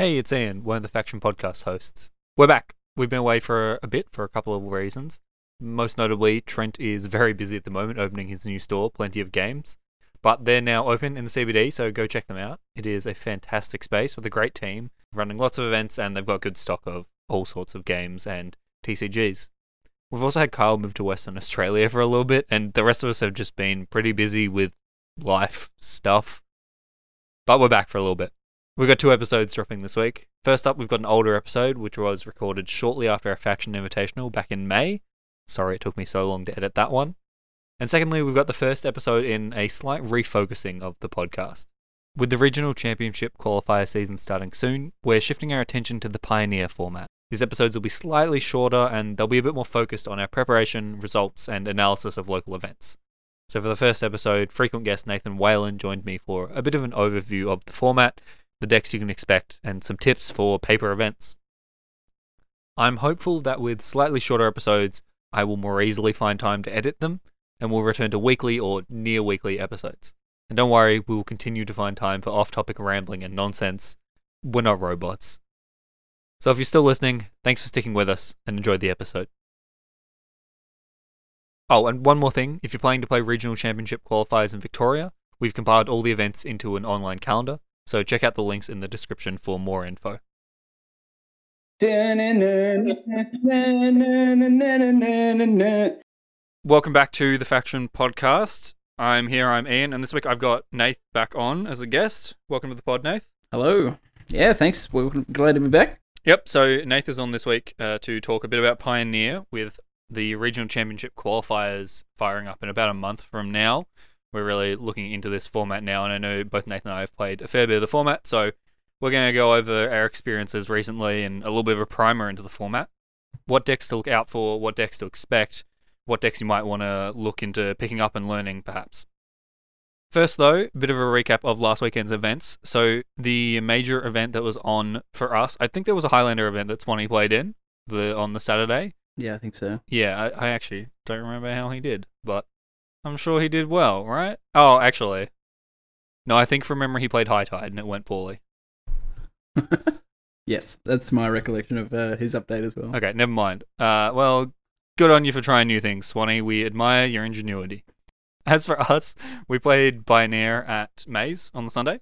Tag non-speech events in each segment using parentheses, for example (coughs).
Hey, it's Ian, one of the Faction Podcast hosts. We're back. We've been away for a bit for a couple of reasons. Most notably, Trent is very busy at the moment opening his new store, Plenty of Games. But they're now open in the CBD, so go check them out. It is a fantastic space with a great team, running lots of events, and they've got good stock of all sorts of games and TCGs. We've also had Kyle move to Western Australia for a little bit, and the rest of us have just been pretty busy with life stuff. But we're back for a little bit. We've got two episodes dropping this week. First up, we've got an older episode, which was recorded shortly after our Faction Invitational back in May. Sorry it took me so long to edit that one. And secondly, we've got the first episode in a slight refocusing of the podcast. With the regional championship qualifier season starting soon, we're shifting our attention to the Pioneer format. These episodes will be slightly shorter and they'll be a bit more focused on our preparation, results, and analysis of local events. So, for the first episode, frequent guest Nathan Whalen joined me for a bit of an overview of the format the decks you can expect, and some tips for paper events. I'm hopeful that with slightly shorter episodes, I will more easily find time to edit them, and will return to weekly or near weekly episodes. And don't worry, we will continue to find time for off topic rambling and nonsense. We're not robots. So if you're still listening, thanks for sticking with us and enjoy the episode. Oh, and one more thing if you're planning to play regional championship qualifiers in Victoria, we've compiled all the events into an online calendar, so check out the links in the description for more info. Welcome back to the Faction Podcast. I'm here, I'm Ian, and this week I've got Nath back on as a guest. Welcome to the pod, Nath. Hello. Yeah, thanks. We're glad to be back. Yep, so Nath is on this week uh, to talk a bit about Pioneer with the regional championship qualifiers firing up in about a month from now we're really looking into this format now, and I know both Nathan and I have played a fair bit of the format, so we're going to go over our experiences recently and a little bit of a primer into the format. What decks to look out for, what decks to expect, what decks you might want to look into picking up and learning, perhaps. First, though, a bit of a recap of last weekend's events. So, the major event that was on for us, I think there was a Highlander event that Swanee played in the on the Saturday. Yeah, I think so. Yeah, I, I actually don't remember how he did, but I'm sure he did well, right? Oh, actually. No, I think from memory he played High Tide and it went poorly. (laughs) yes, that's my recollection of uh, his update as well. Okay, never mind. Uh, well, good on you for trying new things, Swanee. We admire your ingenuity. As for (laughs) us, we played Pioneer at Maze on the Sunday.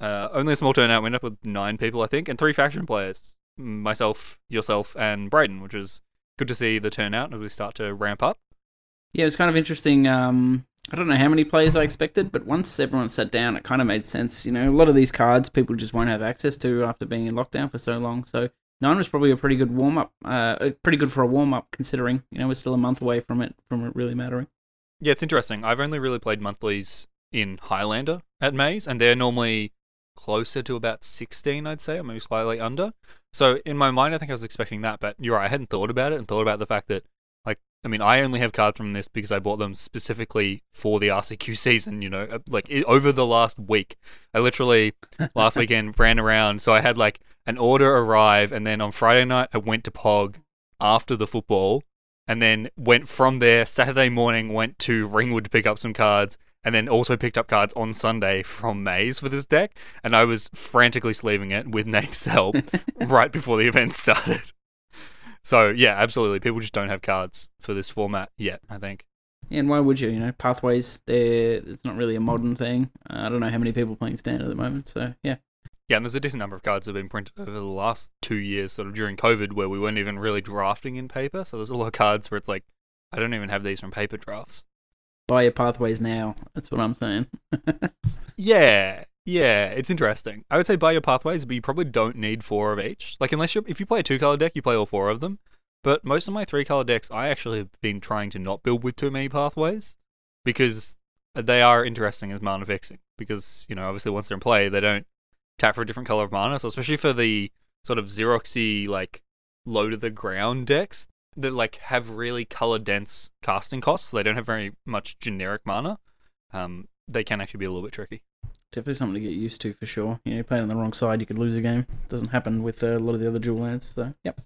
Uh, only a small turnout. We ended up with nine people, I think, and three faction players. Myself, yourself, and Braden, which is good to see the turnout as we start to ramp up. Yeah, it was kind of interesting. Um, I don't know how many players I expected, but once everyone sat down, it kind of made sense. You know, a lot of these cards people just won't have access to after being in lockdown for so long. So nine was probably a pretty good warm up. Uh, pretty good for a warm up, considering you know we're still a month away from it from it really mattering. Yeah, it's interesting. I've only really played monthlies in Highlander at Maze, and they're normally closer to about 16, I'd say, or maybe slightly under. So in my mind, I think I was expecting that, but you're right. I hadn't thought about it and thought about the fact that I mean, I only have cards from this because I bought them specifically for the RCQ (laughs) season. You know, uh, like it, over the last week, I literally (laughs) last weekend ran around. So I had like an order arrive, and then on Friday night I went to Pog after the football, and then went from there Saturday morning went to Ringwood to pick up some cards, and then also picked up cards on Sunday from Maze for this deck, and I was frantically sleeving it with Nate's help (laughs) right before the event started. So yeah, absolutely. People just don't have cards for this format yet. I think. Yeah, and why would you? You know, pathways. There, it's not really a modern thing. Uh, I don't know how many people playing standard at the moment. So yeah. Yeah, and there's a decent number of cards that have been printed over the last two years, sort of during COVID, where we weren't even really drafting in paper. So there's a lot of cards where it's like, I don't even have these from paper drafts. Buy your pathways now. That's what I'm saying. (laughs) yeah, yeah, it's interesting. I would say buy your pathways, but you probably don't need four of each. Like unless you if you play a two color deck, you play all four of them. But most of my three color decks, I actually have been trying to not build with too many pathways because they are interesting as mana fixing. Because you know, obviously, once they're in play, they don't tap for a different color of mana. So especially for the sort of Xeroxy like low to the ground decks that like have really color dense casting costs, so they don't have very much generic mana. Um, they can actually be a little bit tricky definitely something to get used to for sure. You know, playing on the wrong side, you could lose a game. Doesn't happen with uh, a lot of the other dual lands. So, yep.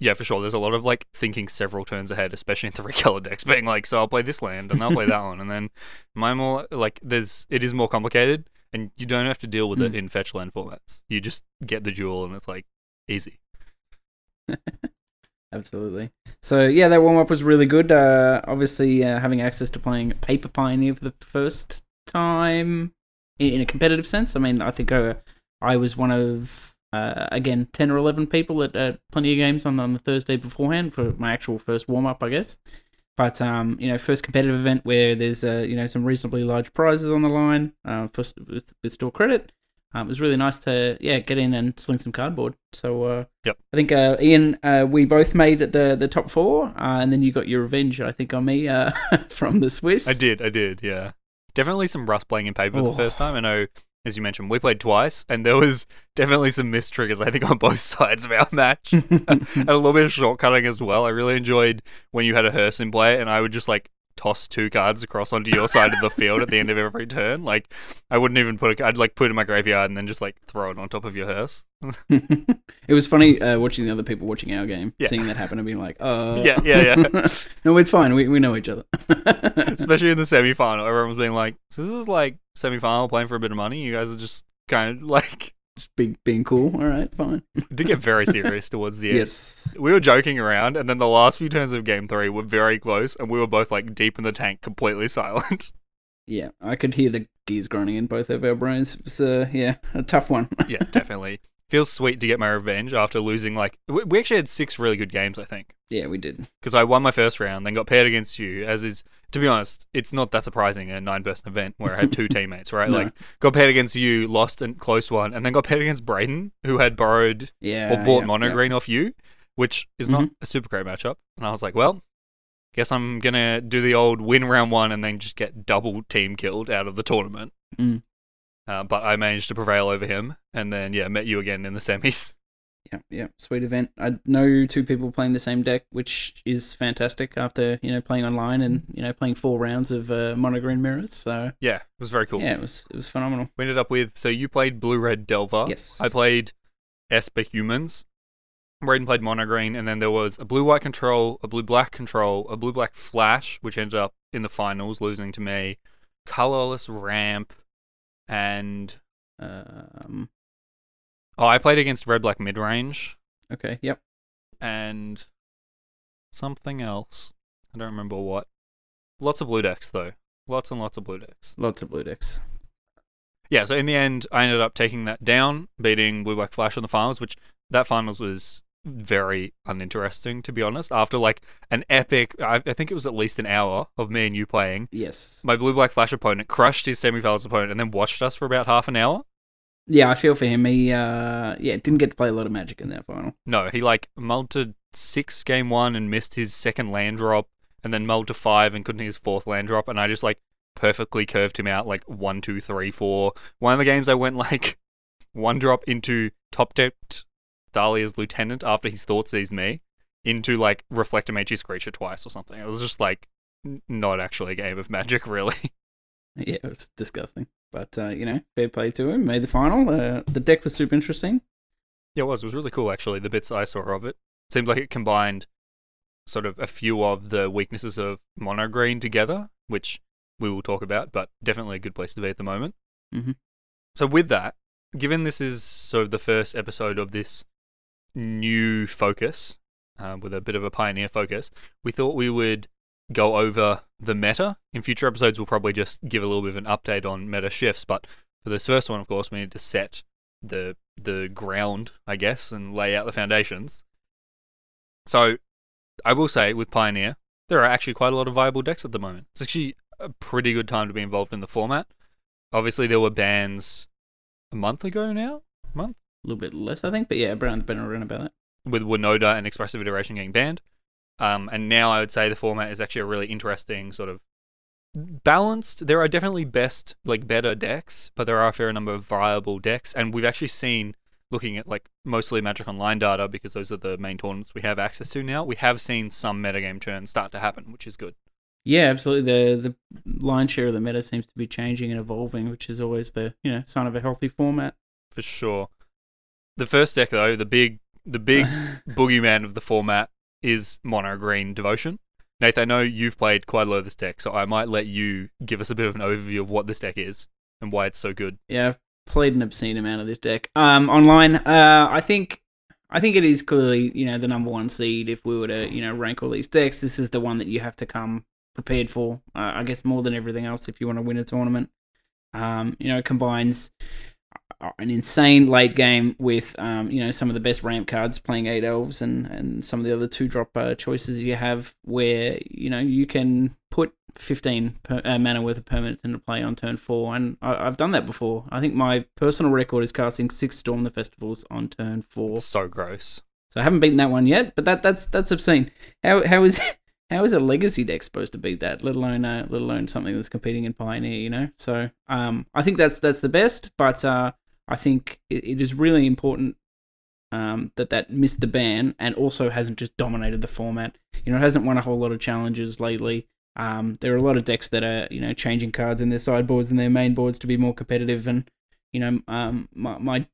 Yeah, for sure. There's a lot of like thinking several turns ahead, especially in three (laughs) color decks, being like, so I'll play this land and I'll play that one, and then (laughs) my more like there's it is more complicated. and you don't have to deal with it Mm. in fetch land formats. You just get the jewel, and it's like easy. (laughs) Absolutely. So yeah, that warm up was really good. Uh, obviously, uh, having access to playing Paper Pioneer for the first time in, a competitive sense. I mean, I think uh, I was one of uh, again ten or eleven people at, at plenty of games on, on the Thursday beforehand for my actual first warm up, I guess. But um, you know, first competitive event where there's uh, you know some reasonably large prizes on the line uh, for with, with store credit. Um, it was really nice to yeah get in and sling some cardboard. So uh, Yep. I think uh, Ian, uh, we both made the the top four, uh, and then you got your revenge. I think on me uh, (laughs) from the Swiss. I did, I did, yeah. Definitely some rust playing in paper Oh. the first time. I know, as you mentioned, we played twice, and there was (laughs) definitely some missed triggers. I think on both (laughs) sides of our match, (laughs) and a little bit of shortcutting as well. I really enjoyed when you had a hearse in play, and I would just like toss two cards across onto your side of the field at the end of every turn. Like I wouldn't even put it. I'd like put it in my graveyard and then just like throw it on top of your hearse. (laughs) it was funny uh, watching the other people watching our game, Yeah. seeing that happen, and being like, "Oh, (laughs) Yeah, yeah, yeah. (laughs) no, it's fine. We we know each other." Especially in the semi final, everyone was being like, "So this is like semi final playing for a bit of money. You guys are just kind of like." Being being cool. All right, fine. It (laughs) did get very (laughs) serious towards the end. Yes. We were joking around, and then the last few turns of game three were very close, and we were both like deep in the tank, completely (laughs) silent. Yeah, I could hear the gears groaning in both of our brains. It was, uh, yeah, a tough one. yeah, definitely. Feels sweet to get my revenge after losing like we we actually had six really good games, I think. yeah, we did. Because I won my first round, then got paired against you. As is, to be honest, it's not that surprising a nine-person event where I had two (laughs) teammates, right? No. Like, got paired against you, lost a close one, and then got paired against Braden, who had borrowed Yeah. or bought yeah, mono yeah. green off you, which is not a super great matchup. And I was like, well, guess I'm gonna do the old win round one and then just get double team killed out of the tournament. Mm. Uh, but I managed to prevail over him, and then yeah, met you again in the semis. Yeah, yeah, sweet event. I know two people playing the same deck, which is fantastic after you know playing online and you know playing four rounds of uh, mono green mirrors. So Yeah, it was very cool. yeah, it was it was phenomenal. We ended up with so you played blue red Delver. Yes. I played Esper humans. Braden played mono green, and then there was a blue white control, a blue black control, a blue black flash, which ended up in the finals losing to me, colorless ramp, and Um. Oh, I played against red black mid range Okay. Yep. and something else. I don't remember what. Lots of blue decks though. Lots and lots of blue decks. Lots of blue decks. Yeah, so in the end, I ended up taking that down, beating Blue Black Flash in the finals, which that finals was very uninteresting, to be honest. After like an epic, I, I think it was at least an hour of me and you playing, Yes. my Blue Black Flash opponent crushed his semifinals opponent and then watched us for about half an hour. Yeah, I feel for him. He uh yeah didn't get to play a lot of Magic in that final. No, he like mulled to six game one and missed his second land drop, and then mulled to five and couldn't hit his fourth land drop, and I just like perfectly curved him out like one, two, three, four. One of the games I went (laughs) like one drop into top decked Thalia's lieutenant after his Thoughtseize me into like Reflector Mage's creature twice or something. It was just like n- not actually a game of magic (laughs) really. Yeah, it was disgusting. But uh, you know, fair play to him. Made the final. Uh, the deck was super interesting. Yeah, it was. It was really cool, actually. The bits I saw of it seemed like it combined sort of a few of the weaknesses of mono green together, which we will talk about, but definitely a good place to be at the moment. Mhm. So, with that, given this is sort of the first episode of this new focus, uh, with a bit of a pioneer focus, we thought we would go over the meta. In future episodes, we'll probably just give a little bit of an update on meta shifts, but for this first one, of course, we need to set the the ground, I guess, and lay out the foundations. So, I will say with Pioneer, there are actually quite a lot of viable decks at the moment. It's actually a pretty good time to be involved in the format. Obviously, there were bans a month ago now, a month A little bit less, I think, but yeah, around been around about that. with Winota and Expressive Iteration getting banned. Um, and now I would say the format is actually a really interesting sort of balanced. There are definitely best, like better decks, but there are a fair number of viable decks. And we've actually seen, looking at like mostly Magic Online data, because those are the main tournaments we have access to now, we have seen some metagame churn start to happen, which is good. Yeah, absolutely. The the lion's share of the meta seems to be changing and evolving, which is always the you know sign of a healthy format. For sure. The first deck, though, the big, the big (laughs) boogeyman of the format is Mono Green Devotion. Nath, I know you've played quite a lot of this deck, so I might let you give us a bit of an overview of what this deck is. and why it's so good. Yeah, I've played an obscene amount of this deck. Um, online, uh, I think, I think it is clearly you know the number one seed. If we were to you know rank all these decks, this is the one that you have to come prepared for. Uh, I guess more than everything else, if you want to win a tournament. Um, you know, it combines an insane late game with um, you know some of the best ramp cards playing eight elves and and some of the other two drop uh, choices you have where you know you can put 15 per, uh, mana worth of permanents into play on turn four. And I, have done that before. I think my personal record is casting six storm the festivals on turn four. It's so gross. so i haven't beaten that one yet but that that's that's obscene. How how is (laughs) how is a legacy deck supposed to beat that let alone uh, let alone something that's competing in pioneer you know? So um i think that's that's the best but uh I think it, is really important um, that that missed the ban and also hasn't just dominated the format. You know, it hasn't won a whole lot of challenges lately. Um, there are a lot of decks that are you know changing cards in their sideboards and their main boards to be more competitive, and you know um, my, my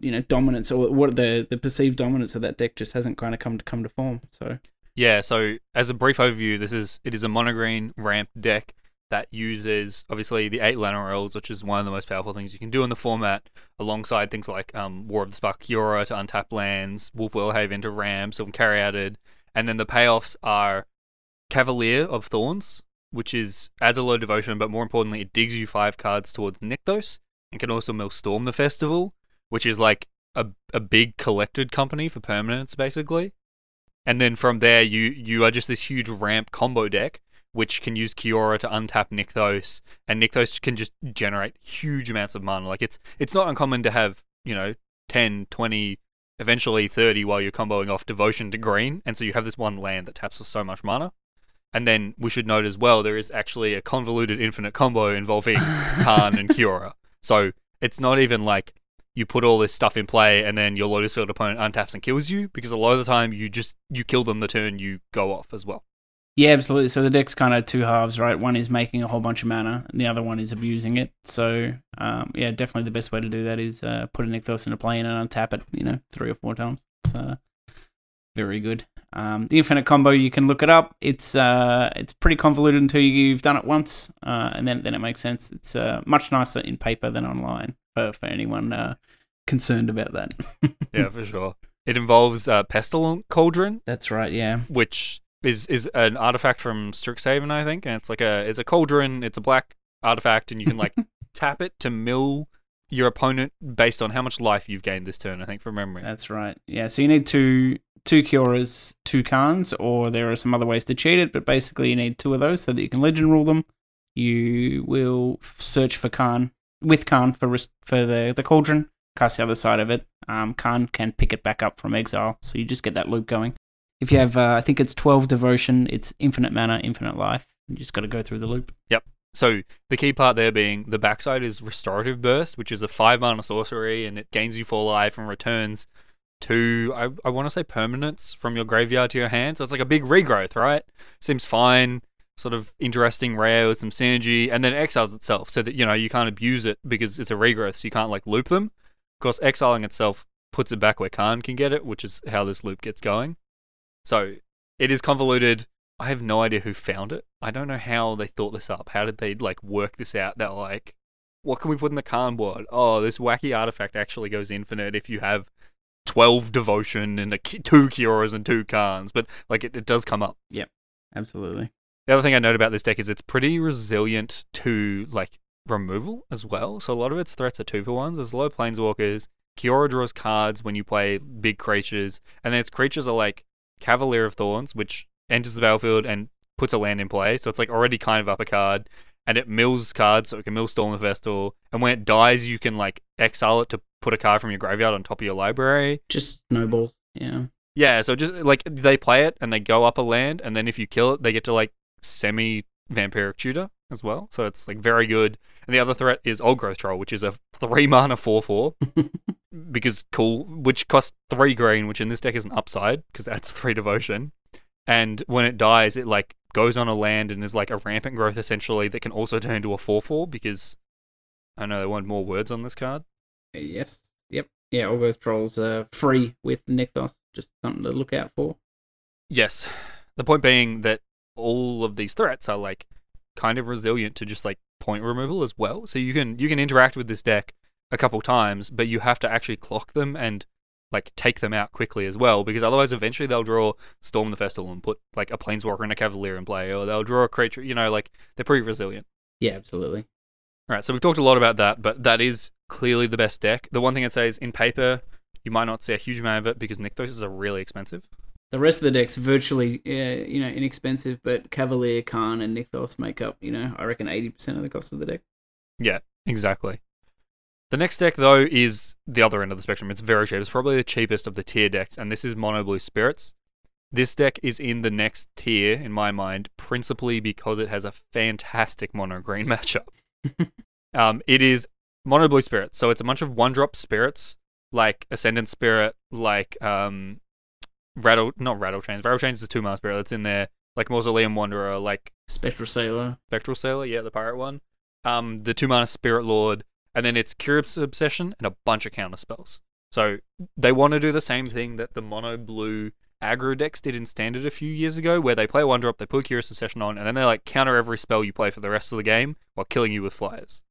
you know dominance or what the the perceived dominance of that deck just hasn't kind of come to come to form. So Yeah, so as a brief overview, this is it is a monogreen ramp deck that uses obviously the eight Llanowars, which is one of the most powerful things you can do in the format, alongside things like um, War of the Spark Kiora to untap lands, Wolfwillow Haven to ramp, Sylvan Caryatid, and then the payoffs are Cavalier of Thorns, which is adds a low devotion, but more importantly, it digs you five cards towards Nykthos, and can also mill Storm the Festival, which is like a a big collected company for permanents, basically. And then from there, you you are just this huge ramp combo deck which can use Kiora to untap Nykthos, and Nykthos can just generate huge amounts of mana. Like it's it's not uncommon to have, you know, 10, 20, eventually 30 while you're comboing off Devotion to green, and so you have this one land that taps for so much mana. And then we should note as well, there is actually a convoluted infinite combo involving (laughs) Karn and Kiora. So it's not even like you put all this stuff in play and then your Lotus Field opponent untaps and kills you, because a lot of the time you just you kill them the turn you go off as well. Yeah, absolutely. So the deck's kind of two halves, right? One is making a whole bunch of mana, and the other one is abusing it. So, um, yeah, definitely the best way to do that is uh, put a Nykthos into play and untap it, you know, three or four times. It's uh, very good. Um, the infinite combo, you can look it up. It's uh, it's pretty convoluted until you've done it once, uh, and then then it makes sense. It's uh, much nicer in paper than online for for anyone uh, concerned about that. (laughs) yeah, for sure. It involves uh, Pestilent Cauldron, That's right. Yeah. which is is an artifact from Strixhaven, I think, and it's like a it's a cauldron. It's a black artifact, and you can like (laughs) tap it to mill your opponent based on how much life you've gained this turn. I think from memory. That's right. Yeah, so you need two two Kioras, two Karns, or there are some other ways to cheat it, but basically you need two of those so that you can legend rule them. You will f- search for Karn with Karn for for the the cauldron, cast the other side of it. Um, Karn can pick it back up from exile, so you just get that loop going. If you have, uh, I think it's twelve devotion, it's infinite mana, infinite life. You just got to go through the loop. Yep. So the key part there being the backside is restorative burst, which is a five mana sorcery, and it gains you four life and returns two. I I want to say permanents from your graveyard to your hand. So it's like a big regrowth, right? Seems fine. Sort of interesting rare with some synergy, and then exiles itself, so that you know you can't abuse it because it's a regrowth, so you can't like loop them. Of course, exiling itself puts it back where Karn can get it, which is how this loop gets going. So it is convoluted. I have no idea who found it. I don't know how they thought this up. How did they like work this out? They're like, what can we put in the Karn board? Oh, this wacky artifact actually goes infinite if you have 12 devotion and a, two Kioras and two Karns. But like it, it does come up. Yep, absolutely. The other thing I note about this deck is it's pretty resilient to like removal as well. So a lot of its threats are two for ones. There's low planeswalkers. Kiora draws cards when you play big creatures, and then its creatures are like Cavalier of Thorns, which enters the battlefield and puts a land in play. So it's like already kind of up a card, and it mills cards, so it can mill Storm the Festival. And when it dies, you can like exile it to put a card from your graveyard on top of your library. Just snowballs. Yeah. Yeah, so just like they play it and they go up a land, and then if you kill it, they get to like semi vampiric tutor as well. So it's like very good. And the other threat is Old Growth Troll, which is a three mana four four (laughs) because cool, which costs three green, which in this deck is an upside because that's (laughs) three devotion. And when it dies, it like goes on a land and is like a rampant growth essentially that can also turn into a four four because I know they want more words on this card. Yes. Yep. Yeah, all those trolls are free with Nykthos. Just something to look out for. Yes. The point being that all of these threats are like kind of resilient to just like point removal as well. So you can you can interact with this deck a couple times, but you have to actually clock them and like take them out quickly as well, because otherwise eventually they'll draw Storm the Festival and put like a Planeswalker and a Cavalier in play, or they'll draw a creature. You know, like they're pretty resilient. Yeah, absolutely. All right, so we've talked a lot about that, but that is clearly the best deck. The one thing I'd say is in paper, you might not see a huge amount of it because Nykthos are really expensive. The rest of the deck's virtually, uh, you know, inexpensive, but Cavalier, Karn, and Nykthos make up, you know, I reckon eighty percent of the cost of the deck. Yeah, exactly. The next deck, though, is the other end of the spectrum. It's very cheap. It's probably the cheapest of the tier decks, and this is Mono Blue Spirits. This deck is in the next tier, in my mind, principally because it has a fantastic mono green (laughs) matchup. (laughs) um, it is Mono Blue Spirits, so it's a bunch of one drop spirits, like Ascendant Spirit, like um, Rattle, not Rattle Chains. Rattle Chains is a two mana spirit that's in there, like Mausoleum Wanderer, like Spectral Sailor. Spectral Sailor, yeah, the pirate one. Um, the two mana Spirit Lord, and then it's Curious Obsession and a bunch of counter spells. So they want to do the same thing that the mono blue aggro decks did in standard a few years ago, where they play one drop, they put Curious Obsession on, and then they like counter every spell you play for the rest of the game while killing you with flyers.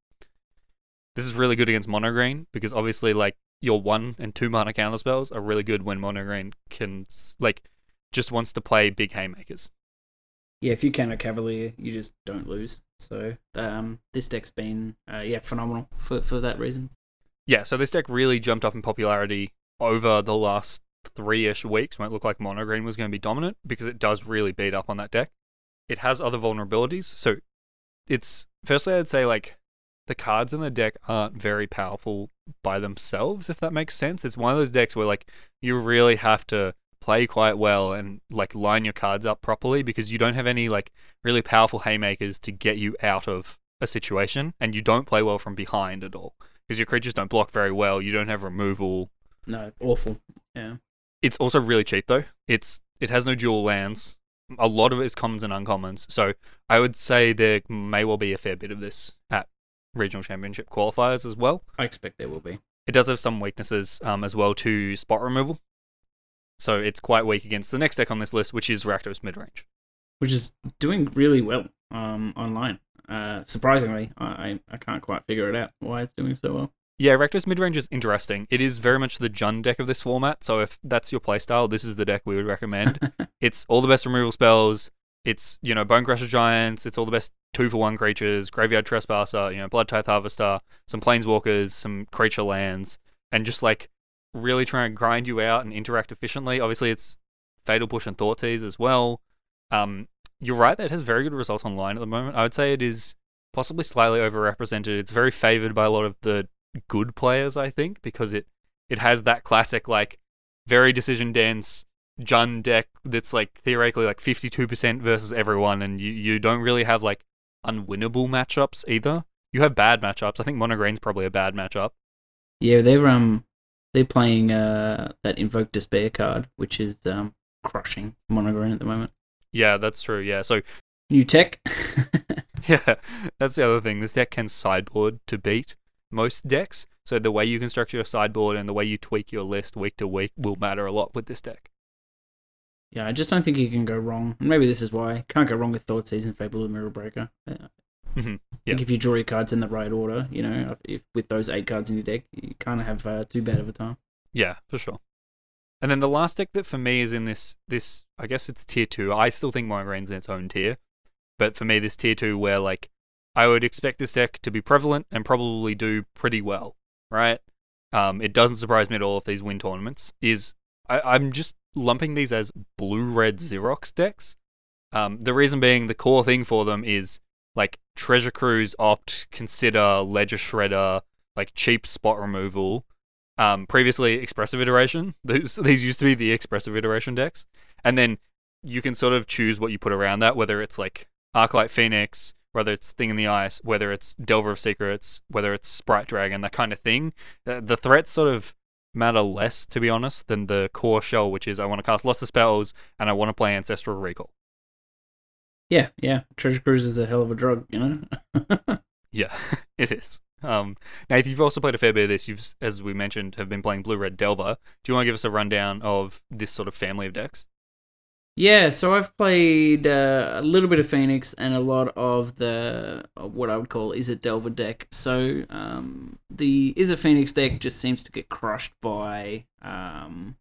This is really good against mono green because obviously like your one and two mana counter spells are really good when mono green can like just wants to play big haymakers. Yeah, if you counter Cavalier, you just don't lose. So um, this deck's been uh, yeah phenomenal for for that reason. Yeah, so this deck really jumped up in popularity over the last three ish weeks when it looked like mono green was going to be dominant because it does really beat up on that deck. It has other vulnerabilities. So it's firstly, I'd say like the cards in the deck aren't very powerful by themselves, if that makes sense. It's one of those decks where like you really have to play quite well and like line your cards up properly because you don't have any like really powerful haymakers to get you out of a situation and you don't play well from behind at all because your creatures don't block very well. You don't have removal. No, awful. Yeah. It's also really cheap though. It's it has no dual lands. A lot of it is commons and uncommons. So I would say there may well be a fair bit of this at regional championship qualifiers as well. I expect there will be. It does have some weaknesses um, as well to spot removal. So it's quite weak against the next deck on this list, which is Rakdos Midrange. which is doing really well um, online. Uh, surprisingly, I, I can't quite figure it out why it's doing so well. Yeah, Rakdos Midrange is interesting. It is very much the Jund deck of this format, so if that's your playstyle, this is the deck we would recommend. (laughs) it's all the best removal spells. It's, you know, Bone Crusher Giants. It's all the best two for one creatures, Graveyard Trespasser, you know, Blood Tithe Harvester, some Planeswalkers, some creature lands, and just like really trying to grind you out and interact efficiently. Obviously, it's Fatal Push and Thought Thoughtseize as well. Um, you're right that it has very good results online at the moment. I would say it is possibly slightly overrepresented. It's very favored by a lot of the good players, I think, because it it has that classic like very decision dense Jund deck that's like theoretically like 52% versus everyone, and you, you don't really have like unwinnable matchups either. You have bad matchups. I think Mono Green's probably a bad matchup. Yeah, they're um they're playing uh that Invoke Despair card, which is um crushing Monogreen at the moment. Yeah, that's true. Yeah, so New tech. (laughs) yeah, that's the other thing. This deck can sideboard to beat most decks. So the way you construct your sideboard and the way you tweak your list week to week will matter a lot with this deck. yeah, I just don't think you can go wrong. And maybe this is why can't go wrong with Thought Season, Fable of Mirror Breaker. Yeah. think if you draw your cards in the right order, you know, if with those eight cards in your deck, you kind of have uh, too bad of a time. Yeah, for sure. And then the last deck that for me is in this this I guess it's tier two. I still think Monogreen's in its own tier. But for me this tier two where like I would expect this deck to be prevalent and probably do pretty well, right? Um, it doesn't surprise me at all if these win tournaments. Is I, I'm just lumping these as blue red Xerox decks. Um, the reason being the core thing for them is like Treasure Cruise, Opt, Consider, Ledger Shredder, like cheap spot removal. Um, previously expressive iteration. These these used to be the expressive iteration decks, and then you can sort of choose what you put around that, whether it's like Arclight Phoenix, whether it's Thing in the Ice, whether it's Delver of Secrets, whether it's Sprite Dragon, that kind of thing. The, the threats sort of matter less, to be honest, than the core shell, which is I want to cast lots of spells and I want to play Ancestral Recall. Yeah, yeah. Treasure Cruise is a hell of a drug, you know. (laughs) Yeah, (laughs) it is. Um, Nathan, you've also played a fair bit of this. You've, as we mentioned, have been playing Blue Red Delver. Do you want to give us a rundown of this sort of family of decks? Yeah, so I've played uh, a little bit of Phoenix and a lot of the uh, what I would call Izzet Delver deck. So um, the Izzet Phoenix deck just seems to get crushed by um,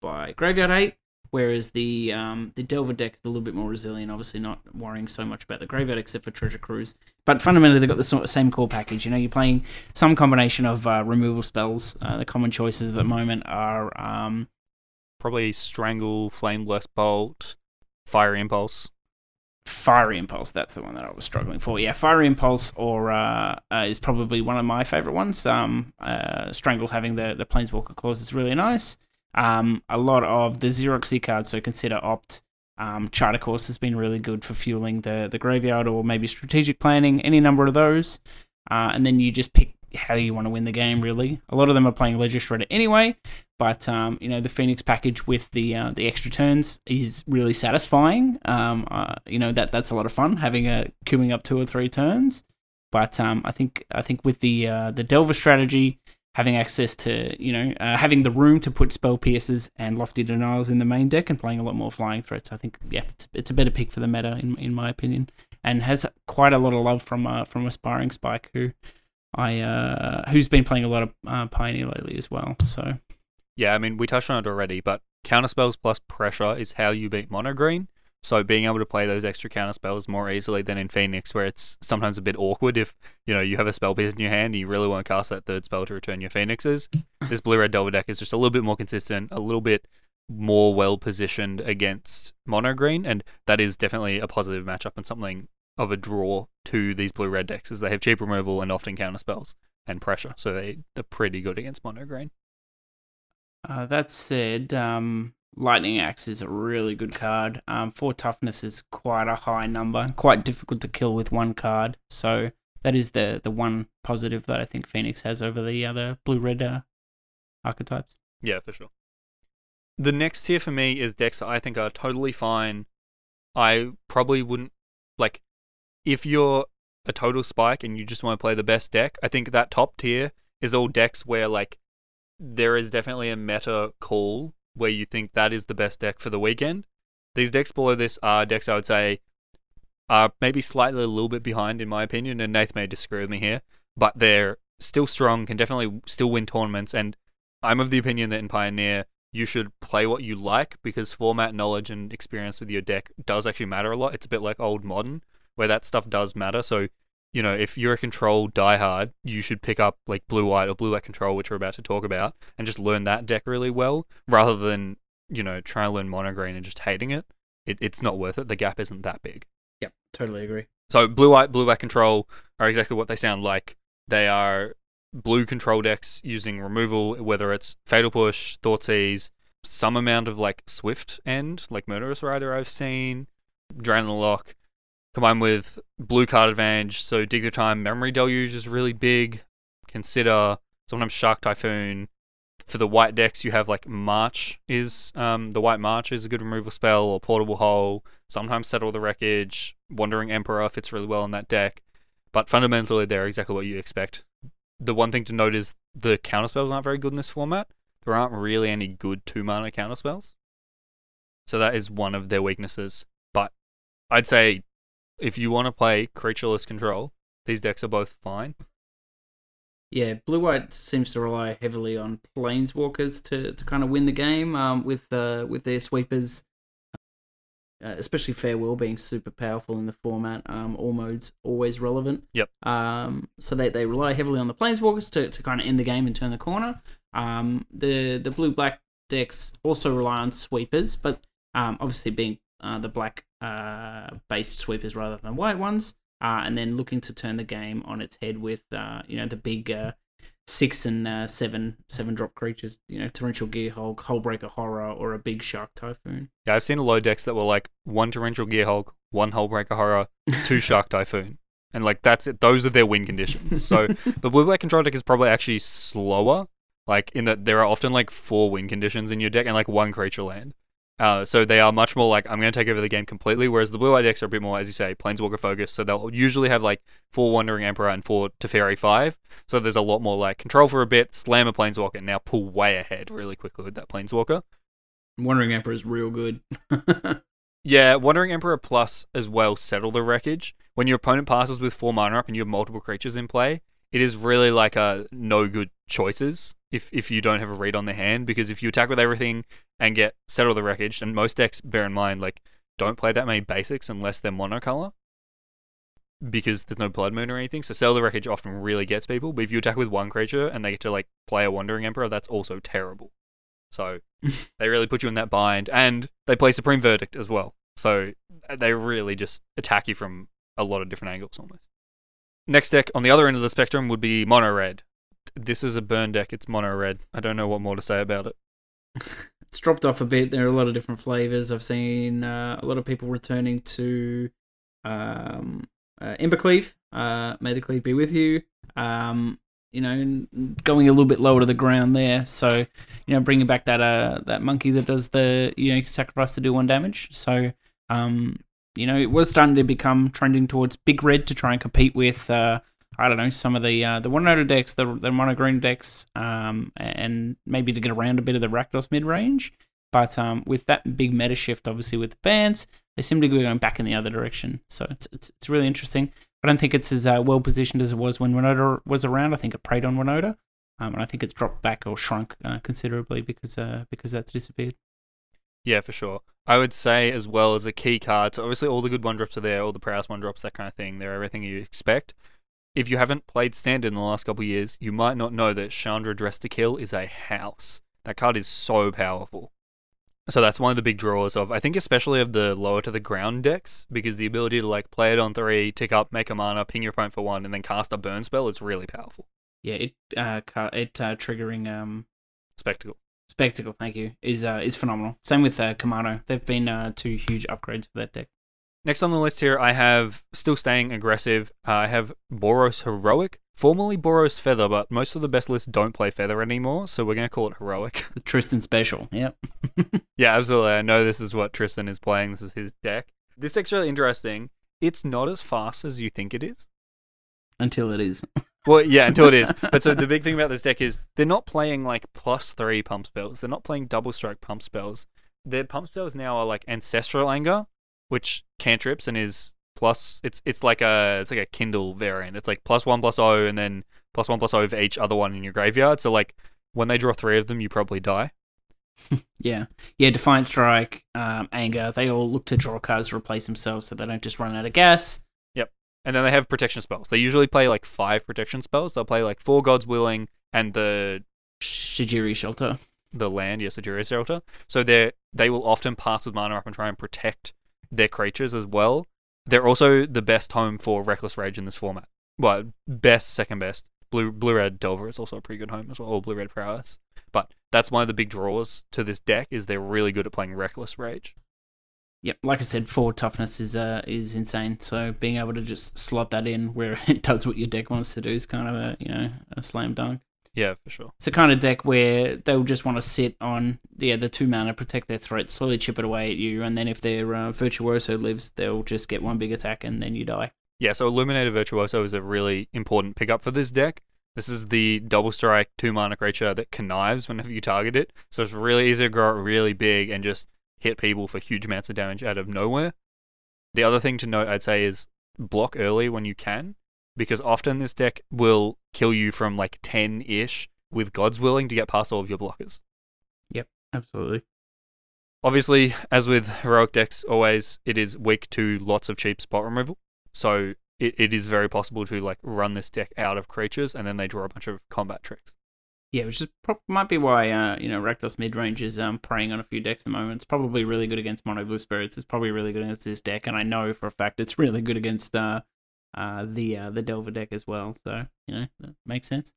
by Graveyard Hate, whereas the um, the Delver deck is a little bit more resilient. Obviously, not worrying so much about the Graveyard except for Treasure Cruise. But fundamentally, they've got the sort of same core package. You know, you're playing some combination of uh, removal spells. Uh, the common choices at the moment are um, Probably Strangle, Flameless Bolt, Fire Impulse. Fiery Impulse, that's the one that I was struggling for. Yeah, Fiery Impulse or uh, uh, is probably one of my favorite ones. Um, uh, Strangle having the the Planeswalker clause is really nice. Um, a lot of the Xerox cards, so consider Opt. Um, Chart a Course has been really good for fueling the the graveyard or maybe strategic planning. Any number of those, uh, and then you just pick how you want to win the game. Really, a lot of them are playing Ledger Shredder anyway, but um, you know the Phoenix package with the uh, the extra turns is really satisfying. Um, uh, you know that that's a lot of fun having a queuing up two or three turns. But um, I think I think with the uh, the Delver strategy, having access to you know uh, having the room to put spell pierces and lofty denials in the main deck and playing a lot more flying threats, I think yeah it's, it's a better pick for the meta in in my opinion, and has quite a lot of love from uh, from aspiring Spike who I uh, who's been playing a lot of uh, Pioneer lately as well. So Yeah, I mean, we touched on it already, but counterspells plus pressure is how you beat mono green. So being able to play those extra counterspells more easily than in Phoenix, where it's sometimes a bit awkward if you know you have a spell pierce in your hand and you really want to cast that third spell to return your Phoenixes. (coughs) this blue red Delver deck is just a little bit more consistent, a little bit more well positioned against mono green, and that is definitely a positive matchup and something of a draw to these blue red decks, as they have cheap removal and often counterspells and pressure, so they they're pretty good against mono green. Uh, that said, um, Lightning Axe is a really good card. Um, four toughness is quite a high number, quite difficult to kill with one card. So that is the the one positive that I think Phoenix has over the other blue red uh, archetypes. Yeah, for sure. The next tier for me is decks that I think are totally fine. I probably wouldn't like if you're a total spike and you just want to play the best deck. I think that top tier is all decks where like there is definitely a meta call where you think that is the best deck for the weekend. These decks below this are decks I would say are maybe slightly a little bit behind in my opinion, and Nath may disagree with me here, but they're still strong, can definitely still win tournaments, and I'm of the opinion that in Pioneer you should play what you like because format knowledge and experience with your deck does actually matter a lot. It's a bit like old modern where that stuff does matter. So, you know, if you're a control diehard, you should pick up like blue white or blue white control, which we're about to talk about, and just learn that deck really well rather than, you know, try and learn mono green and just hating it. it. It's not worth it. The gap isn't that big. Yep, totally agree. So blue white, blue white control are exactly what they sound like. They are blue control decks using removal, whether it's Fatal Push, Thoughtseize, some amount of like Swift end, like Murderous Rider I've seen, Adrenaline Lock, combined with blue card advantage. So Dig the Time, Memory Deluge is really big. Consider sometimes Shark Typhoon. For the white decks, you have like March is um, the White March is a good removal spell, or Portable Hole. Sometimes Settle the Wreckage, Wandering Emperor fits really well in that deck. But fundamentally, they're exactly what you expect. The one thing to note is the counterspells aren't very good in this format. There aren't really any good two mana counterspells. So that is one of their weaknesses. But I'd say if you want to play creatureless control, these decks are both fine. Yeah, blue white seems to rely heavily on planeswalkers to, to kind of win the game. Um, with uh, with their sweepers, uh, especially farewell being super powerful in the format. Um, all modes always relevant. Yep. Um, so they, they rely heavily on the planeswalkers to, to kind of end the game and turn the corner. Um, the the blue black decks also rely on sweepers, but um, obviously being uh, the black uh, based sweepers rather than white ones, uh, and then looking to turn the game on its head with uh, you know the big uh, six and uh, seven seven drop creatures, you know torrential gearhulk, hullbreaker horror, or a big shark typhoon. Yeah, I've seen a lot of decks that were like one torrential gearhulk, one hullbreaker horror, two (laughs) shark typhoon. And like that's it. Those are their win conditions. So (laughs) the blue black control deck is probably actually slower. Like in that there are often like four win conditions in your deck and like one creature land. Uh, so they are much more like I'm going to take over the game completely. Whereas the blue white decks are a bit more, as you say, planeswalker focused. So they'll usually have like four wandering emperor and four Teferi five. So there's a lot more like control for a bit, slam a planeswalker, and now pull way ahead really quickly with that planeswalker. Wandering Emperor is real good. (laughs) Yeah, Wandering Emperor plus as well settle the wreckage. When your opponent passes with four mana up and you have multiple creatures in play, it is really like a no good choices if if you don't have a read on the hand because if you attack with everything and get settle the wreckage, and most decks bear in mind like don't play that many basics unless they're monocolor because there's no blood moon or anything. So settle the wreckage often really gets people. But if you attack with one creature and they get to like play a wandering emperor, that's also terrible. So (laughs) they really put you in that bind, and they play supreme verdict as well. So they really just attack you from a lot of different angles almost. Next deck on the other end of the spectrum would be mono red. This is a burn deck. It's mono red. I don't know what more to say about it. (laughs) it's dropped off a bit. There are a lot of different flavors. I've seen uh, a lot of people returning to um, uh, Embercleave. Uh, may the cleave be with you. Um, you know, going a little bit lower to the ground there. So, you know, bringing back that uh that monkey that does the you know sacrifice to do one damage. So, um, you know, it was starting to become trending towards big red to try and compete with uh I don't know some of the uh, the one decks, the the mono green decks, um, and maybe to get around a bit of the Rakdos mid range. But um, with that big meta shift, obviously with the bans, they seem to be going back in the other direction. So it's it's, it's really interesting. I don't think it's as uh, well positioned as it was when Winota was around. I think it preyed on Winota, um, and I think it's dropped back or shrunk uh, considerably because uh, because that's disappeared. Yeah, for sure. I would say as well as a key card. So obviously all the good one drops are there, all the prowess one drops, that kind of thing. They're everything you expect. If you haven't played standard in the last couple years, you might not know that Chandra Dress to Kill is a house. That card is so powerful. So that's one of the big draws of I think especially of the lower to the ground decks because the ability to like play it on three, tick up, make a mana, ping your opponent for one, and then cast a burn spell is really powerful. Yeah, it uh it uh, triggering um spectacle. Spectacle, thank you, is uh is phenomenal. Same with uh, Kumano. They've been uh, two huge upgrades for that deck. Next on the list here, I have still staying aggressive. Uh, I have Boros Heroic formerly Boros Feather, but most of the best lists don't play Feather anymore, so we're going to call it Heroic. The Tristan Special, yep. (laughs) yeah, absolutely. I know this is what Tristan is playing. This is his deck. This deck's really interesting. It's not as fast as you think it is. Until it is. (laughs) well, yeah, until it is. But so the big thing about this deck is they're not playing like plus three pump spells. They're not playing double strike pump spells. Their pump spells now are like Ancestral Anger, which cantrips and is plus it's it's like a it's like a Kindle variant. It's like plus one plus O and then plus one plus O for each other one in your graveyard. So like when they draw three of them, you probably die. (laughs) yeah, yeah. Defiant Strike, um, Anger. They all look to draw cards to replace themselves, so they don't just run out of gas. Yep. And then they have protection spells. They usually play like five protection spells. They'll play like four Gods Willing and the Sejiri Shelter. The land, yes, Sejiri Shelter. So they they will often pass with mana up and try and protect their creatures as well. They're also the best home for Reckless Rage in this format. Well, best, second best. Blue Blue Red Delver is also a pretty good home as well, or Blue Red Prowess. But that's one of the big draws to this deck is they're really good at playing Reckless Rage. Yep, like I said, four toughness is uh is insane. So being able to just slot that in where (laughs) it does what your deck wants to do is kind of a you know a slam dunk. Yeah, for sure. It's a kind of deck where they'll just want to sit on yeah the two mana, protect their threat, slowly chip it away at you, and then if their uh, virtuoso lives, they'll just get one big attack and then you die. Yeah, so Illuminator Virtuoso is a really important pickup for this deck. This is the double strike two mana creature that connives whenever you target it, so it's really easy to grow it really big and just hit people for huge amounts of damage out of nowhere. The other thing to note, I'd say, is block early when you can because often this deck will kill you from like 10 ish with God's willing to get past all of your blockers. Yep, absolutely. Obviously, as with heroic decks, always it is weak to lots of cheap spot removal. So it, it is very possible to like run this deck out of creatures and then they draw a bunch of combat tricks. Yeah, which is pro- might be why uh, you know Rakdos Midrange is um preying on a few decks at the moment. It's probably really good against Mono Blue Spirits. It's probably really good against this deck, and I know for a fact it's (laughs) really good against uh uh, the uh, the Delver deck as well. So you know that makes sense.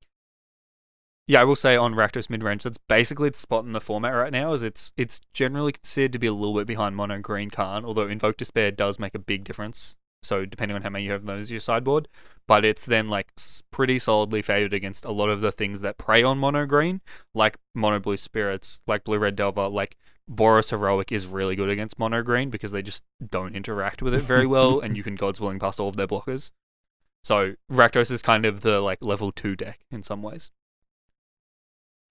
Yeah, I will say on Rakdos mid range, that's basically its spot in the format right now. Is it's it's generally considered to be a little bit behind Mono Green Karn, although Invoke Despair does make a big difference. So depending on how many you have those your sideboard, but it's then like pretty solidly favored against a lot of the things that prey on Mono Green, like Mono Blue Spirits, like Blue Red Delver, like Boros Heroic is really good against mono green because they just don't interact with it very (laughs) well, and you can God's Willing pass all of their blockers. So Rakdos is kind of the like level two deck in some ways.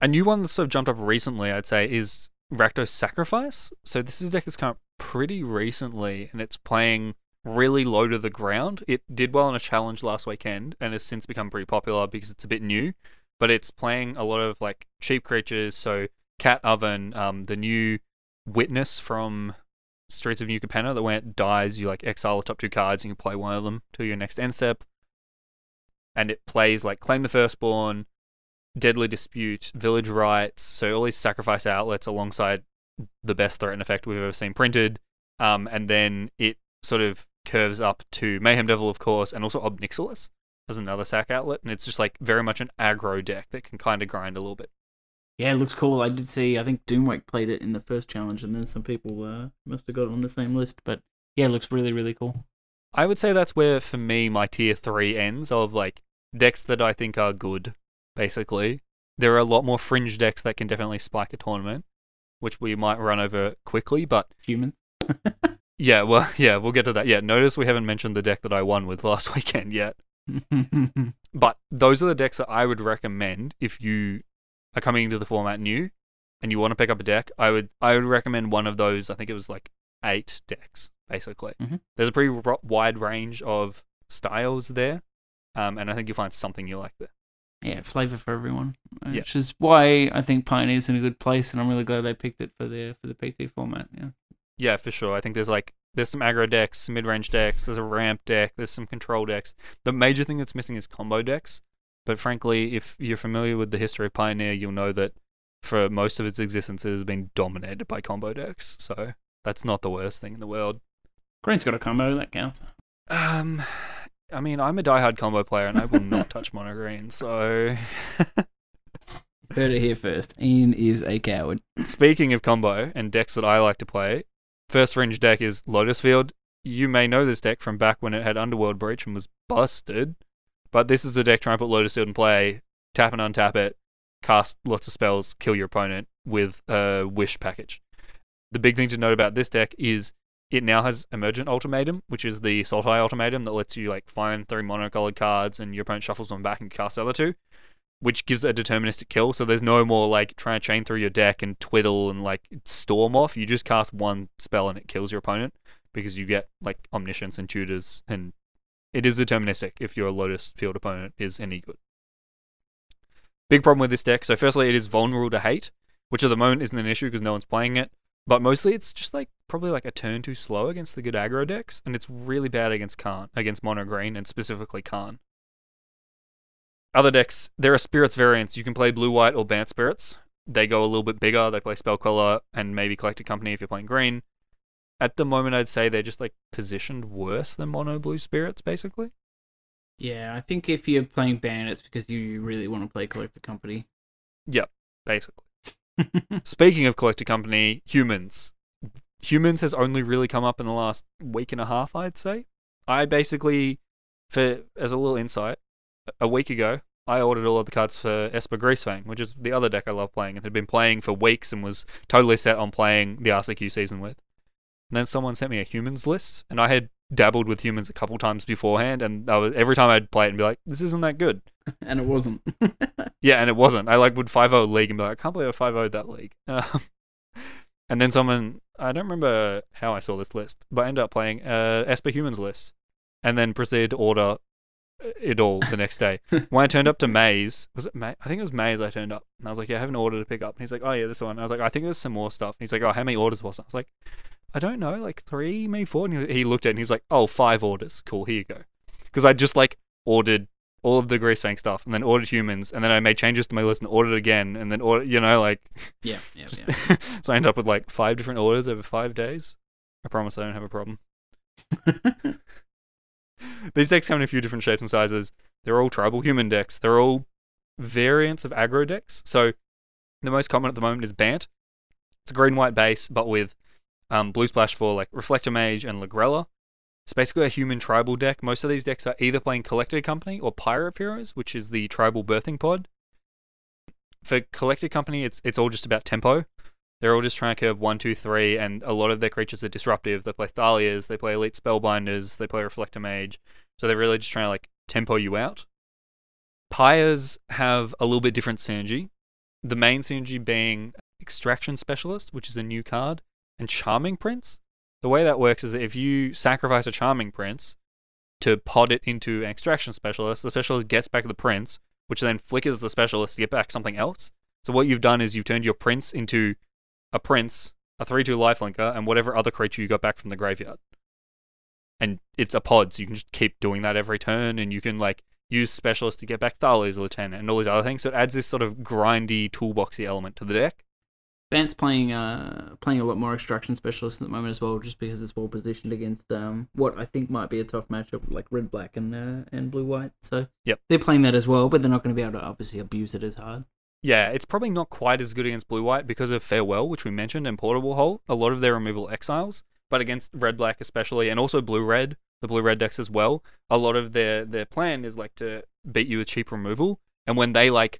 A new one that's sort of jumped up recently, I'd say, is Rakdos Sacrifice. So this is a deck that's come up pretty recently, and it's playing really low to the ground. It did well in a challenge last weekend, and has since become pretty popular because it's a bit new. But it's playing a lot of like cheap creatures. So Cat Oven, um, the new Witness from Streets of New Capenna, that when it dies, you like exile the top two cards and you play one of them to your next end step. And it plays like Claim the Firstborn, Deadly Dispute, Village Rites, so all these sacrifice outlets alongside the best threat and effect we've ever seen printed. Um, and then it sort of curves up to Mayhem Devil, of course, and also Ob Nixilis as another sack outlet. And it's just like very much an aggro deck that can kind of grind a little bit. Yeah, it looks cool. I did see. I think Doomwake played it in the first challenge, and then some people uh, must have got it on the same list. But yeah, it looks really, really cool. I would say that's where, for me, my tier three ends of like decks that I think are good. Basically, there are a lot more fringe decks that can definitely spike a tournament, which we might run over quickly. But Humans. (laughs) yeah, well, (laughs) yeah, we'll get to that. Yeah, notice we haven't mentioned the deck that I won with (laughs) last weekend yet. But those are the decks that I would recommend if you are coming into the format new and you want to pick up a deck. I would I would recommend one of those. I think it was like eight decks basically. Mhm. There's a pretty ro- wide range of styles there, um, and I think you'll find something you like there. yeah, flavor for everyone, Yeah. which is why I think Pioneer's in a good place, and I'm really glad they picked it for the for the PT format. Yeah. Yeah, for sure. I think there's like there's some aggro decks, some mid-range decks, there's a ramp deck, there's some control decks. The major thing that's missing is combo decks. But frankly, if you're familiar with the history of Pioneer, you'll know that for most of its existence, it has been dominated by combo decks. So that's not the worst thing in the world. Green's got a combo that counts. Um, I mean, I'm a diehard combo player, and I will not (laughs) touch mono green. So (laughs) Heard it here first. Ian is a coward. Speaking of combo and decks that I like to play, first fringe deck is Lotus Field. You may know this deck from back when it had Underworld Breach and was busted, but this is the deck trying to put Lotus Field in play, tap and untap it, cast lots of spells, kill your opponent with a Wish package. The big thing to note about this deck is it now has Emergent Ultimatum, which is the Sultai Ultimatum that lets you like find three monocolored cards and your opponent shuffles them back and casts the other two which gives a deterministic kill. So there's no more like trying to chain through your deck and twiddle and like storm off. You just cast one spell and it kills your opponent because you get like omniscience and tutors, and it is deterministic if your Lotus Field opponent is any good. Big problem with this deck. So firstly, it is vulnerable to hate, which at the moment isn't an issue because no one's playing it. But mostly, it's just like probably like a turn too slow against the good aggro decks, and it's really bad against Karn, against mono green, and specifically Karn. Other decks, there are spirits variants. You can play blue, white, or bant spirits. They go a little bit bigger. They play Spell Queller and maybe collected company if you're playing green. At the moment, I'd say they're just like positioned worse than mono blue spirits, basically. Yeah, I think if you're playing Bant, it's because you really want to play Collected Company. Yep, basically. (laughs) Speaking of collected company, humans. Humans has only really come up in the last week and a half, I'd say. I basically, for as a little insight, a week ago, I ordered all of the cards for Esper Greasefang, which is the other deck I love playing and had been playing for weeks and was totally set on playing the RCQ season with. And then someone sent me a humans list, and I had dabbled with humans a couple times beforehand, and I was, every time I'd play it and be like, this isn't that good. (laughs) and it wasn't. (laughs) Yeah, and it wasn't. I like would 5 league and be like, I can't believe I 5 that league. (laughs) Um, and then someone, I don't remember how I saw this list, but I ended up playing uh, Esper Humans list and then proceeded to order it all the next day. when I turned up to Maze, was it May? I think it was Maze I turned up. And I was like, yeah, I have an order to pick up. And he's like, oh, yeah, this one. I was like, I think there's some more stuff. And he's like, oh, how many orders was it? I was like, I don't know, like three, maybe four. And he, looked at it and he was like, oh, five orders. Cool, here you go. Because I just like ordered all of the Greasefang stuff and then ordered humans and then I made changes to my list and ordered again and then order, you know, like (laughs) yeah, yeah, just yeah. (laughs) so I ended up with like five different orders over five days. I promise I don't have a problem. (laughs) These decks come in a few different shapes and sizes. They're all tribal human decks. They're all variants of aggro decks. So the most common at the moment is Bant. It's a green white base, but with um, blue splash for like Reflector Mage and Lagrella. It's basically a human tribal deck. Most of these decks are either playing Collected Company or Pyre of Heroes, which is the tribal birthing pod. For Collected Company, it's it's all just about tempo. They're all just trying to curve one, two, three, and a lot of their creatures are disruptive. They play Thalias, they play Elite Spellbinders, they play Reflector Mage. So they're really just trying to like tempo you out. Pyres have a little bit different synergy. The main synergy being Extraction Specialist, which is a new card, and Charming Prince. The way that works is that if you sacrifice a Charming Prince to pod it into an Extraction Specialist, the Specialist gets back the Prince, which then flickers the Specialist to get back something else. So what you've done is you've turned your Prince into a Prince, a 3 2 lifelinker, and whatever other creature you got back from the graveyard. And it's a pod, so you can just keep doing that every turn, and you can like use specialist to get back Thalia's lieutenant and all these other things. So it adds this sort of grindy toolboxy element to the deck. Bant's playing uh playing a lot more extraction specialists at the moment as well, just because it's well positioned against um what I think might be a tough matchup like red black and uh, and blue white. So Yep. they're playing that as well, but they're not going to be able to obviously abuse it as hard. Yeah, it's probably not quite as good against blue white because of farewell, which we mentioned, and portable hole. A lot of their removal exiles, but against red black especially, and also blue red, the blue red decks as well. A lot of their their plan is like to beat you with cheap removal, and when they like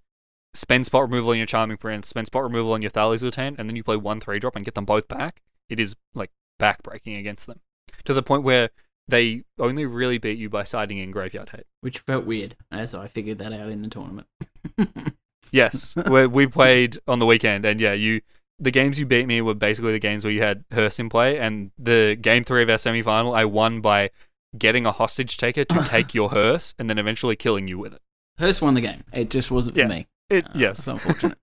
spend spot removal on your charming prince, spend spot removal on your Thalia's lieutenant, and then you play one three drop and get them both back, it is like backbreaking against them to the point where they only really beat you by siding in graveyard hate. Which felt weird as I figured that out in the tournament. (laughs) Yes, where we played on the weekend, and yeah, you the games you beat me were basically the games where you had Hearse in play, and the game three of our semi final, I won by getting a hostage taker to (laughs) take your hearse and then eventually killing you with it. Hearse won the game. It just wasn't for Yeah. me. It Uh, yes. Unfortunate.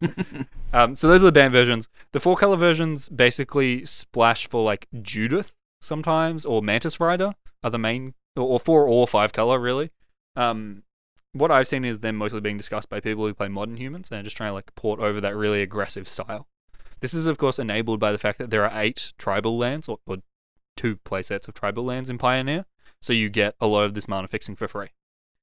(laughs) Um, so those are the Bant versions. The four color versions basically splash for like Judith sometimes or Mantis Rider are the main, or, or four or five color really. Um, what I've seen is them mostly being discussed by people who play modern humans and just trying to like port over that really aggressive style. This is of course enabled by the fact that there are eight tribal lands or, or two playsets of tribal lands in Pioneer, so you get a lot of this mana fixing for free.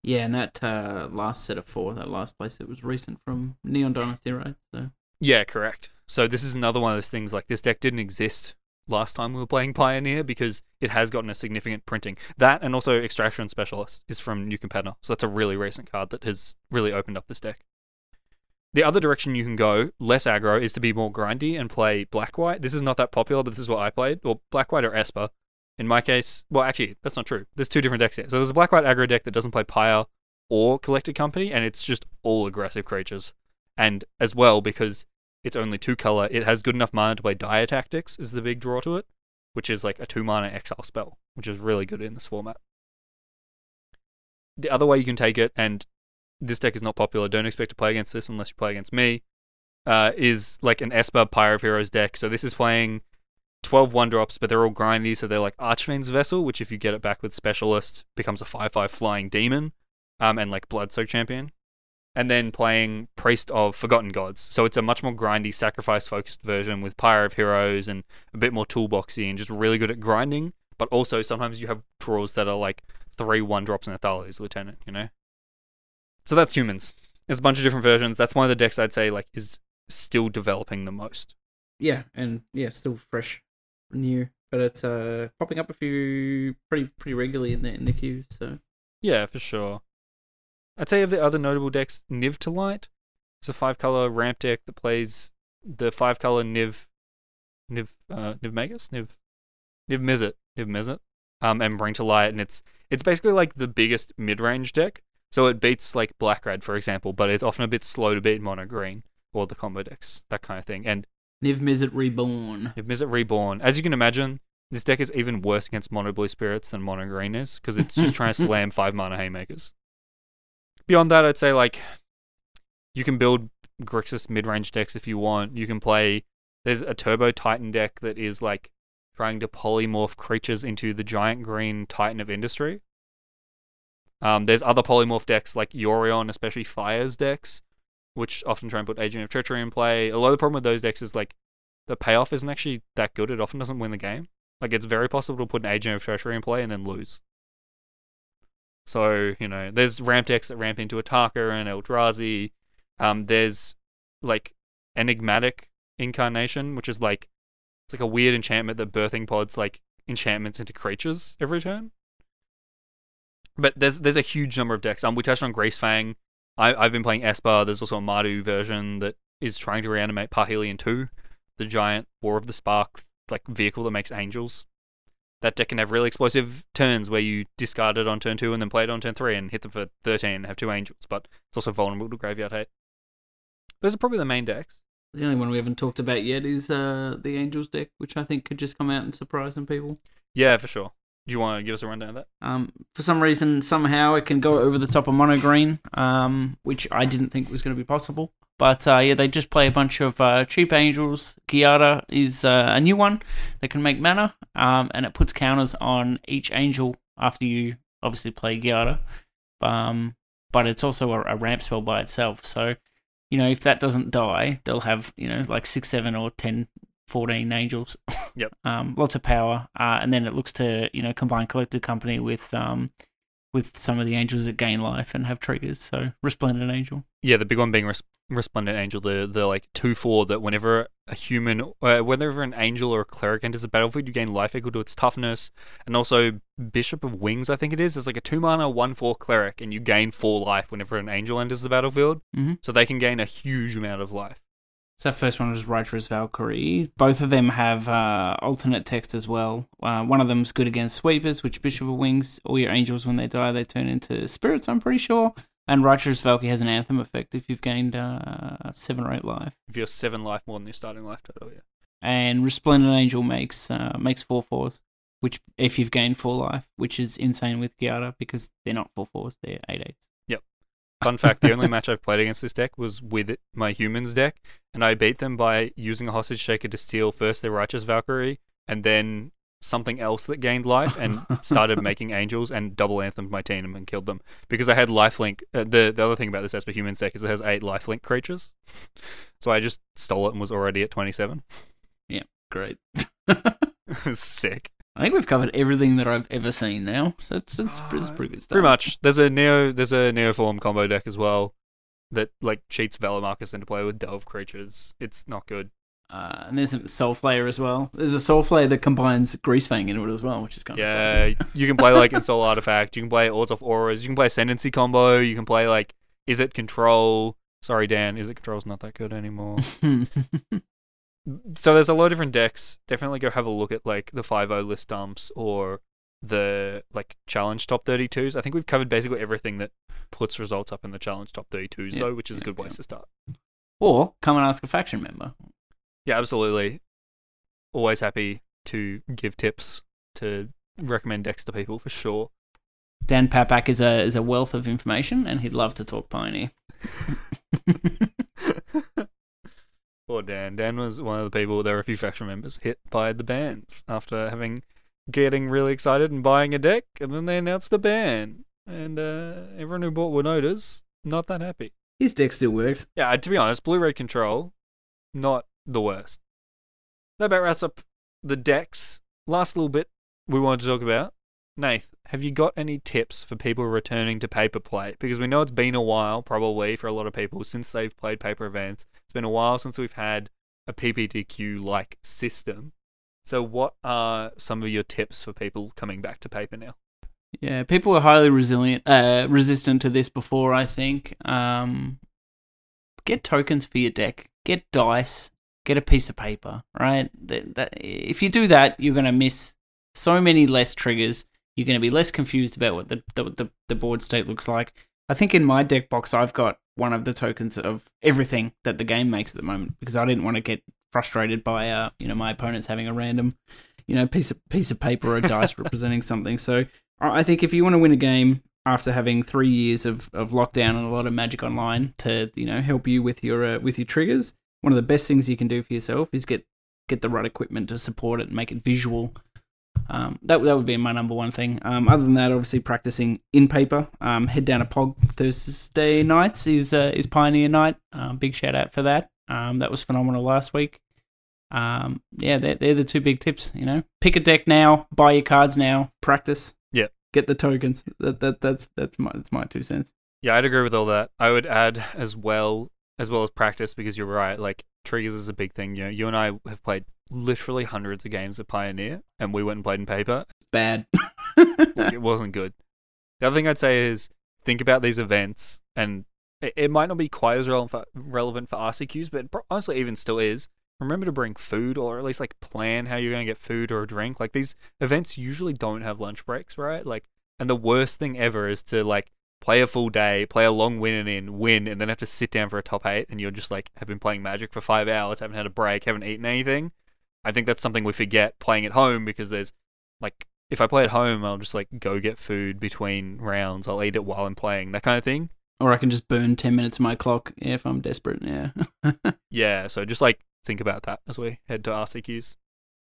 Yeah, and that uh, last set of four, that last place, it was recent from Neon Dynasty, right? So Yeah, correct. So this is another one of those things like this deck didn't exist last time we were playing Pioneer because it has gotten a significant printing. That and also Extraction Specialist is from New Capenna. So that's a really recent card that has really opened up this deck. The other direction you can go, less aggro, is to be more grindy and play black white. This is not that popular, but this is what I played. Or black white or Esper. In my case, well, actually, that's not true. There's two different decks here. So there's a black white aggro deck that doesn't play Pyre or Collected Company, and it's just all aggressive creatures. And as well, because it's only two color, it has good enough mana to play Dire Tactics, is the big draw to it, which is like a two mana exile spell, which is really good in this format. The other way you can take it, and this deck is not popular, don't expect to play against this unless you play against me, uh, is like an Esper Pyre of Heroes deck. So this is playing 12 one drops, but they're all grindy, so they're like Archfiend's Vessel, which if you get it back with Specialist, becomes a 5 5 flying demon, um, and like Bloodsoaked Champion. And then playing Priest of Forgotten Gods. So it's a much more grindy, sacrifice focused version with Pyre of Heroes and a bit more toolboxy and just really good at grinding. But also sometimes you have draws that are like three one drops and a Thalia's Lieutenant, you know? So that's humans. There's a bunch of different versions. That's one of the decks I'd say like is still developing the most. yeah, and yeah, still fresh, new, but it's uh popping up a few pretty pretty regularly in the in the queues. So Yeah, for sure. I'd say of the other notable decks, Niv to Light. It's a five color ramp deck that plays the five color Niv Niv uh Niv Magus? Niv Niv Mizzet. Niv Mizzet. Um and Bring to Light and it's it's basically like the biggest mid range deck. So it beats like Black Red, for example, but it's often a bit slow to beat mono green or the combo decks, that kind of thing. And Niv Mizzet Reborn. Niv Mizzet Reborn, as you can imagine, this deck is even worse against mono blue spirits than mono green is, because it's just trying to (laughs) slam five mana haymakers. Beyond that, I'd say like you can build Grixis mid range decks if you want. You can play there's a Turbo Titan deck that is like trying to polymorph creatures into the giant green Titan of Industry. Um, there's other polymorph decks like Yorion, especially Fire's decks, which often try and put Agent of Treachery in play. A lot of the problem with those decks is like the payoff isn't actually that good. It often doesn't win the game. Like it's very possible to put an Agent of Treachery in play and then lose. So, you know, there's ramp decks that ramp into Ataka and Eldrazi. Um, there's like enigmatic incarnation, which is like it's like a weird enchantment that birthing pods like enchantments into creatures every turn. But there's there's a huge number of decks. Um, we touched on Greasefang. I I've been playing Esper. There's also a Mardu version that is trying to reanimate Parhelion 2, the giant War of the Spark like vehicle that makes angels. That deck can have really explosive turns where you discard it on turn two and then play it on turn three and hit them for 13 and have two angels, but it's also vulnerable to graveyard hate. Those are probably the main decks. The only one we haven't talked about yet is uh, the Angels deck, which I think could just come out and surprise some people. Yeah, for sure. Do you want to give us a rundown of that? Um, for some reason, somehow it can go over the top of mono green, um, which I didn't think was going to be possible. But uh, yeah, they just play a bunch of uh, cheap angels. Giada is uh, a new one that can make mana, um, and it puts counters on each angel after you obviously play Giada. Um, but it's also a, a ramp spell by itself. So, you know, if that doesn't die, they'll have, you know, like 6, 7, or 10, 14 angels. Yep. (laughs) um, lots of power. Uh, and then it looks to, you know, combine Collected Company with um, with some of the angels that gain life and have triggers. So, Resplendent Angel. Yeah, the big one being Res- Resplendent Angel, the the like two four that whenever a human, uh, whenever an angel or a cleric enters the battlefield, you gain life equal to its toughness, and also Bishop of Wings, I think it is. It's like a two mana one four cleric, and you gain four life whenever an angel enters the battlefield. Mhm. So they can gain a huge amount of life. So that first one was Righteous Valkyrie. Both of them have uh, alternate text as well. Uh, one of them's good against sweepers, which Bishop of Wings, all your angels when they die, they turn into spirits, I'm pretty sure. And Righteous Valkyrie has an anthem effect if you've gained uh, seven or eight life. If you're seven life more than your starting life total, yeah. And Resplendent Angel makes uh, makes four fours, which if you've gained four life, which is insane with Giada because they're not four fours, they're eight eights. Fun fact: the only match I've played against this deck was with my humans deck, and I beat them by using a hostage taker to steal first their righteous Valkyrie, and then something else that gained life, and started (laughs) making angels and double anthemed my team and killed them because I had lifelink. Uh, the the other thing about this Esper humans deck is it has eight lifelink creatures, so I just stole it and was already at twenty seven. Yeah, Great. (laughs) sick. I think we've covered everything that I've ever seen now. So it's, it's, it's Uh, pretty good stuff. Pretty much. There's a neo. There's a neoform combo deck as well that like cheats Velamarcus into play with delve creatures. It's not good. Uh, and there's a Soul Flayer as well. There's a Soul Flayer that combines Greasefang into it as well, which is kind of Yeah, (laughs) you can play like Insole (laughs) Artifact. You can play Odds off Auras. You can play Ascendancy combo. You can play like Izzet Control? Sorry, Dan. Izzet Control's not that good anymore. (laughs) so there's a lot of different decks. Definitely go have a look at like the 5 list dumps or the like challenge top 32s. I think we've covered basically everything that puts results up in the challenge top 32s Yeah, though, which is a yeah, good place yeah. to start. or come and ask a faction member. Yeah, absolutely. Always happy to give tips to recommend decks to people for sure. Dan Papak is a is a wealth of information, and he'd love to talk Pioneer. (laughs) Poor Dan. Dan was one of the people. There were a few faction members hit by the bans after having getting really excited and buying a deck, and then they announced the ban, and uh, everyone who bought Winotas not that happy. His deck still works. Yeah, to be honest, blue red control, not the worst. That about wraps up the decks. Last little bit we wanted to talk about. Nath, have you got any tips for people returning to paper play? Because we know it's been a while, probably for a lot of people, since they've played paper events. It's been a while since we've had a PPTQ like system. So, what are some of your tips for people coming back to paper now? Yeah, people were highly resilient, uh, resistant to this before. I think. Um, get tokens for your deck. Get dice. Get a piece of paper. Right. That, that, if you do that, you're gonna miss so many less triggers. You're gonna be less confused about what the the, the, the board state looks like. I think in my deck box, I've got one of the tokens of everything that the game makes at the moment because I didn't want to get frustrated by uh you know my opponents having a random you know piece of piece of paper or a dice (laughs) representing something. So I I think if you want to win a game after having three years of, of lockdown and a lot of Magic Online to you know help you with your uh, with your triggers, one of the best things you can do for yourself is get get the right equipment to support it and make it visual. Um, that that would be my number one thing. Um, other than that, obviously practicing in paper. Um, head down to Pog Thursday nights is uh, is Pioneer Night. Um, big shout out for that. Um, that was phenomenal last week. Um, yeah, they're, they're the two big tips. You know, pick a deck now, buy your cards now, practice. Yeah. get the tokens. That that that's that's my that's my two cents. Yeah, I'd agree with all that. I would add as well as well as practice because you're right. Like triggers is a big thing. You know, you and I have played literally hundreds of games at Pioneer, and we went and played in paper. It's bad. (laughs) It wasn't good. The other thing I'd say is think about these events, and it, it might not be quite as relevant for, relevant for RCQs, but pro- honestly, even still is. Remember to bring food, or at least like plan how you're going to get food or a drink. Like these events usually don't have lunch breaks, right? Like, and the worst thing ever is to like play a full day, play a long win and in, win, and then have to sit down for a top eight, and you're just like have been playing Magic for five hours, haven't had a break, haven't eaten anything. I think that's something we forget playing at home because there's like if I play at home, I'll just like go get food between rounds. I'll eat it while I'm playing, that kind of thing. Or I can just burn 10 minutes of my clock if I'm desperate. Yeah. (laughs) Yeah, so just like think about that as we head to RCQs.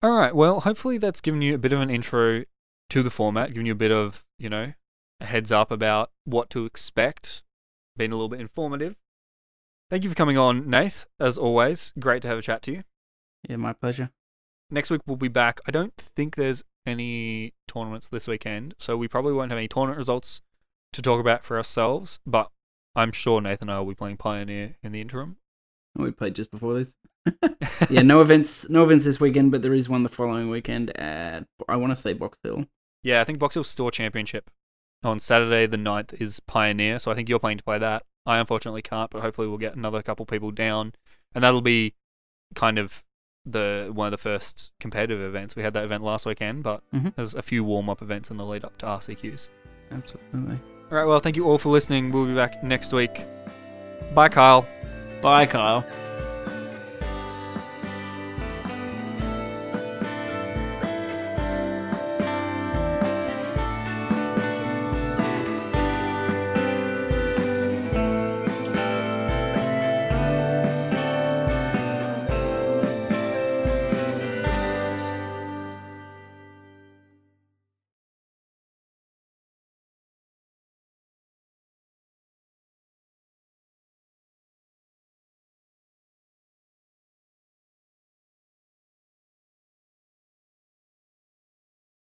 All right, well, hopefully that's given you a bit of an intro to the format, given you a bit of, you know, a heads up about what to expect, been a little bit informative. Thank you for coming on, Nath, as always. Great to have a chat to you. yeah, my pleasure. Next week we'll be back. I don't think there's any tournaments this weekend, so we probably won't have any tournament results to talk about for ourselves, but I'm sure Nathan and I will be playing Pioneer in the interim. Oh, we played just before this. (laughs) (laughs) yeah, no events, no events this weekend, but there is one the following weekend at I want to say Box Hill. Yeah, I think Box Hill Store Championship on Saturday the 9th is Pioneer, so I think you're playing to play that. I unfortunately can't, but hopefully we'll get another couple people down, and that'll be kind of the one of the first competitive events. We had that event last weekend, but Mhm. there's a few warm up events in the lead up to RCQs. Absolutely. All right, well, thank you all for listening. We'll be back next week. Bye, Kyle. Bye, Kyle.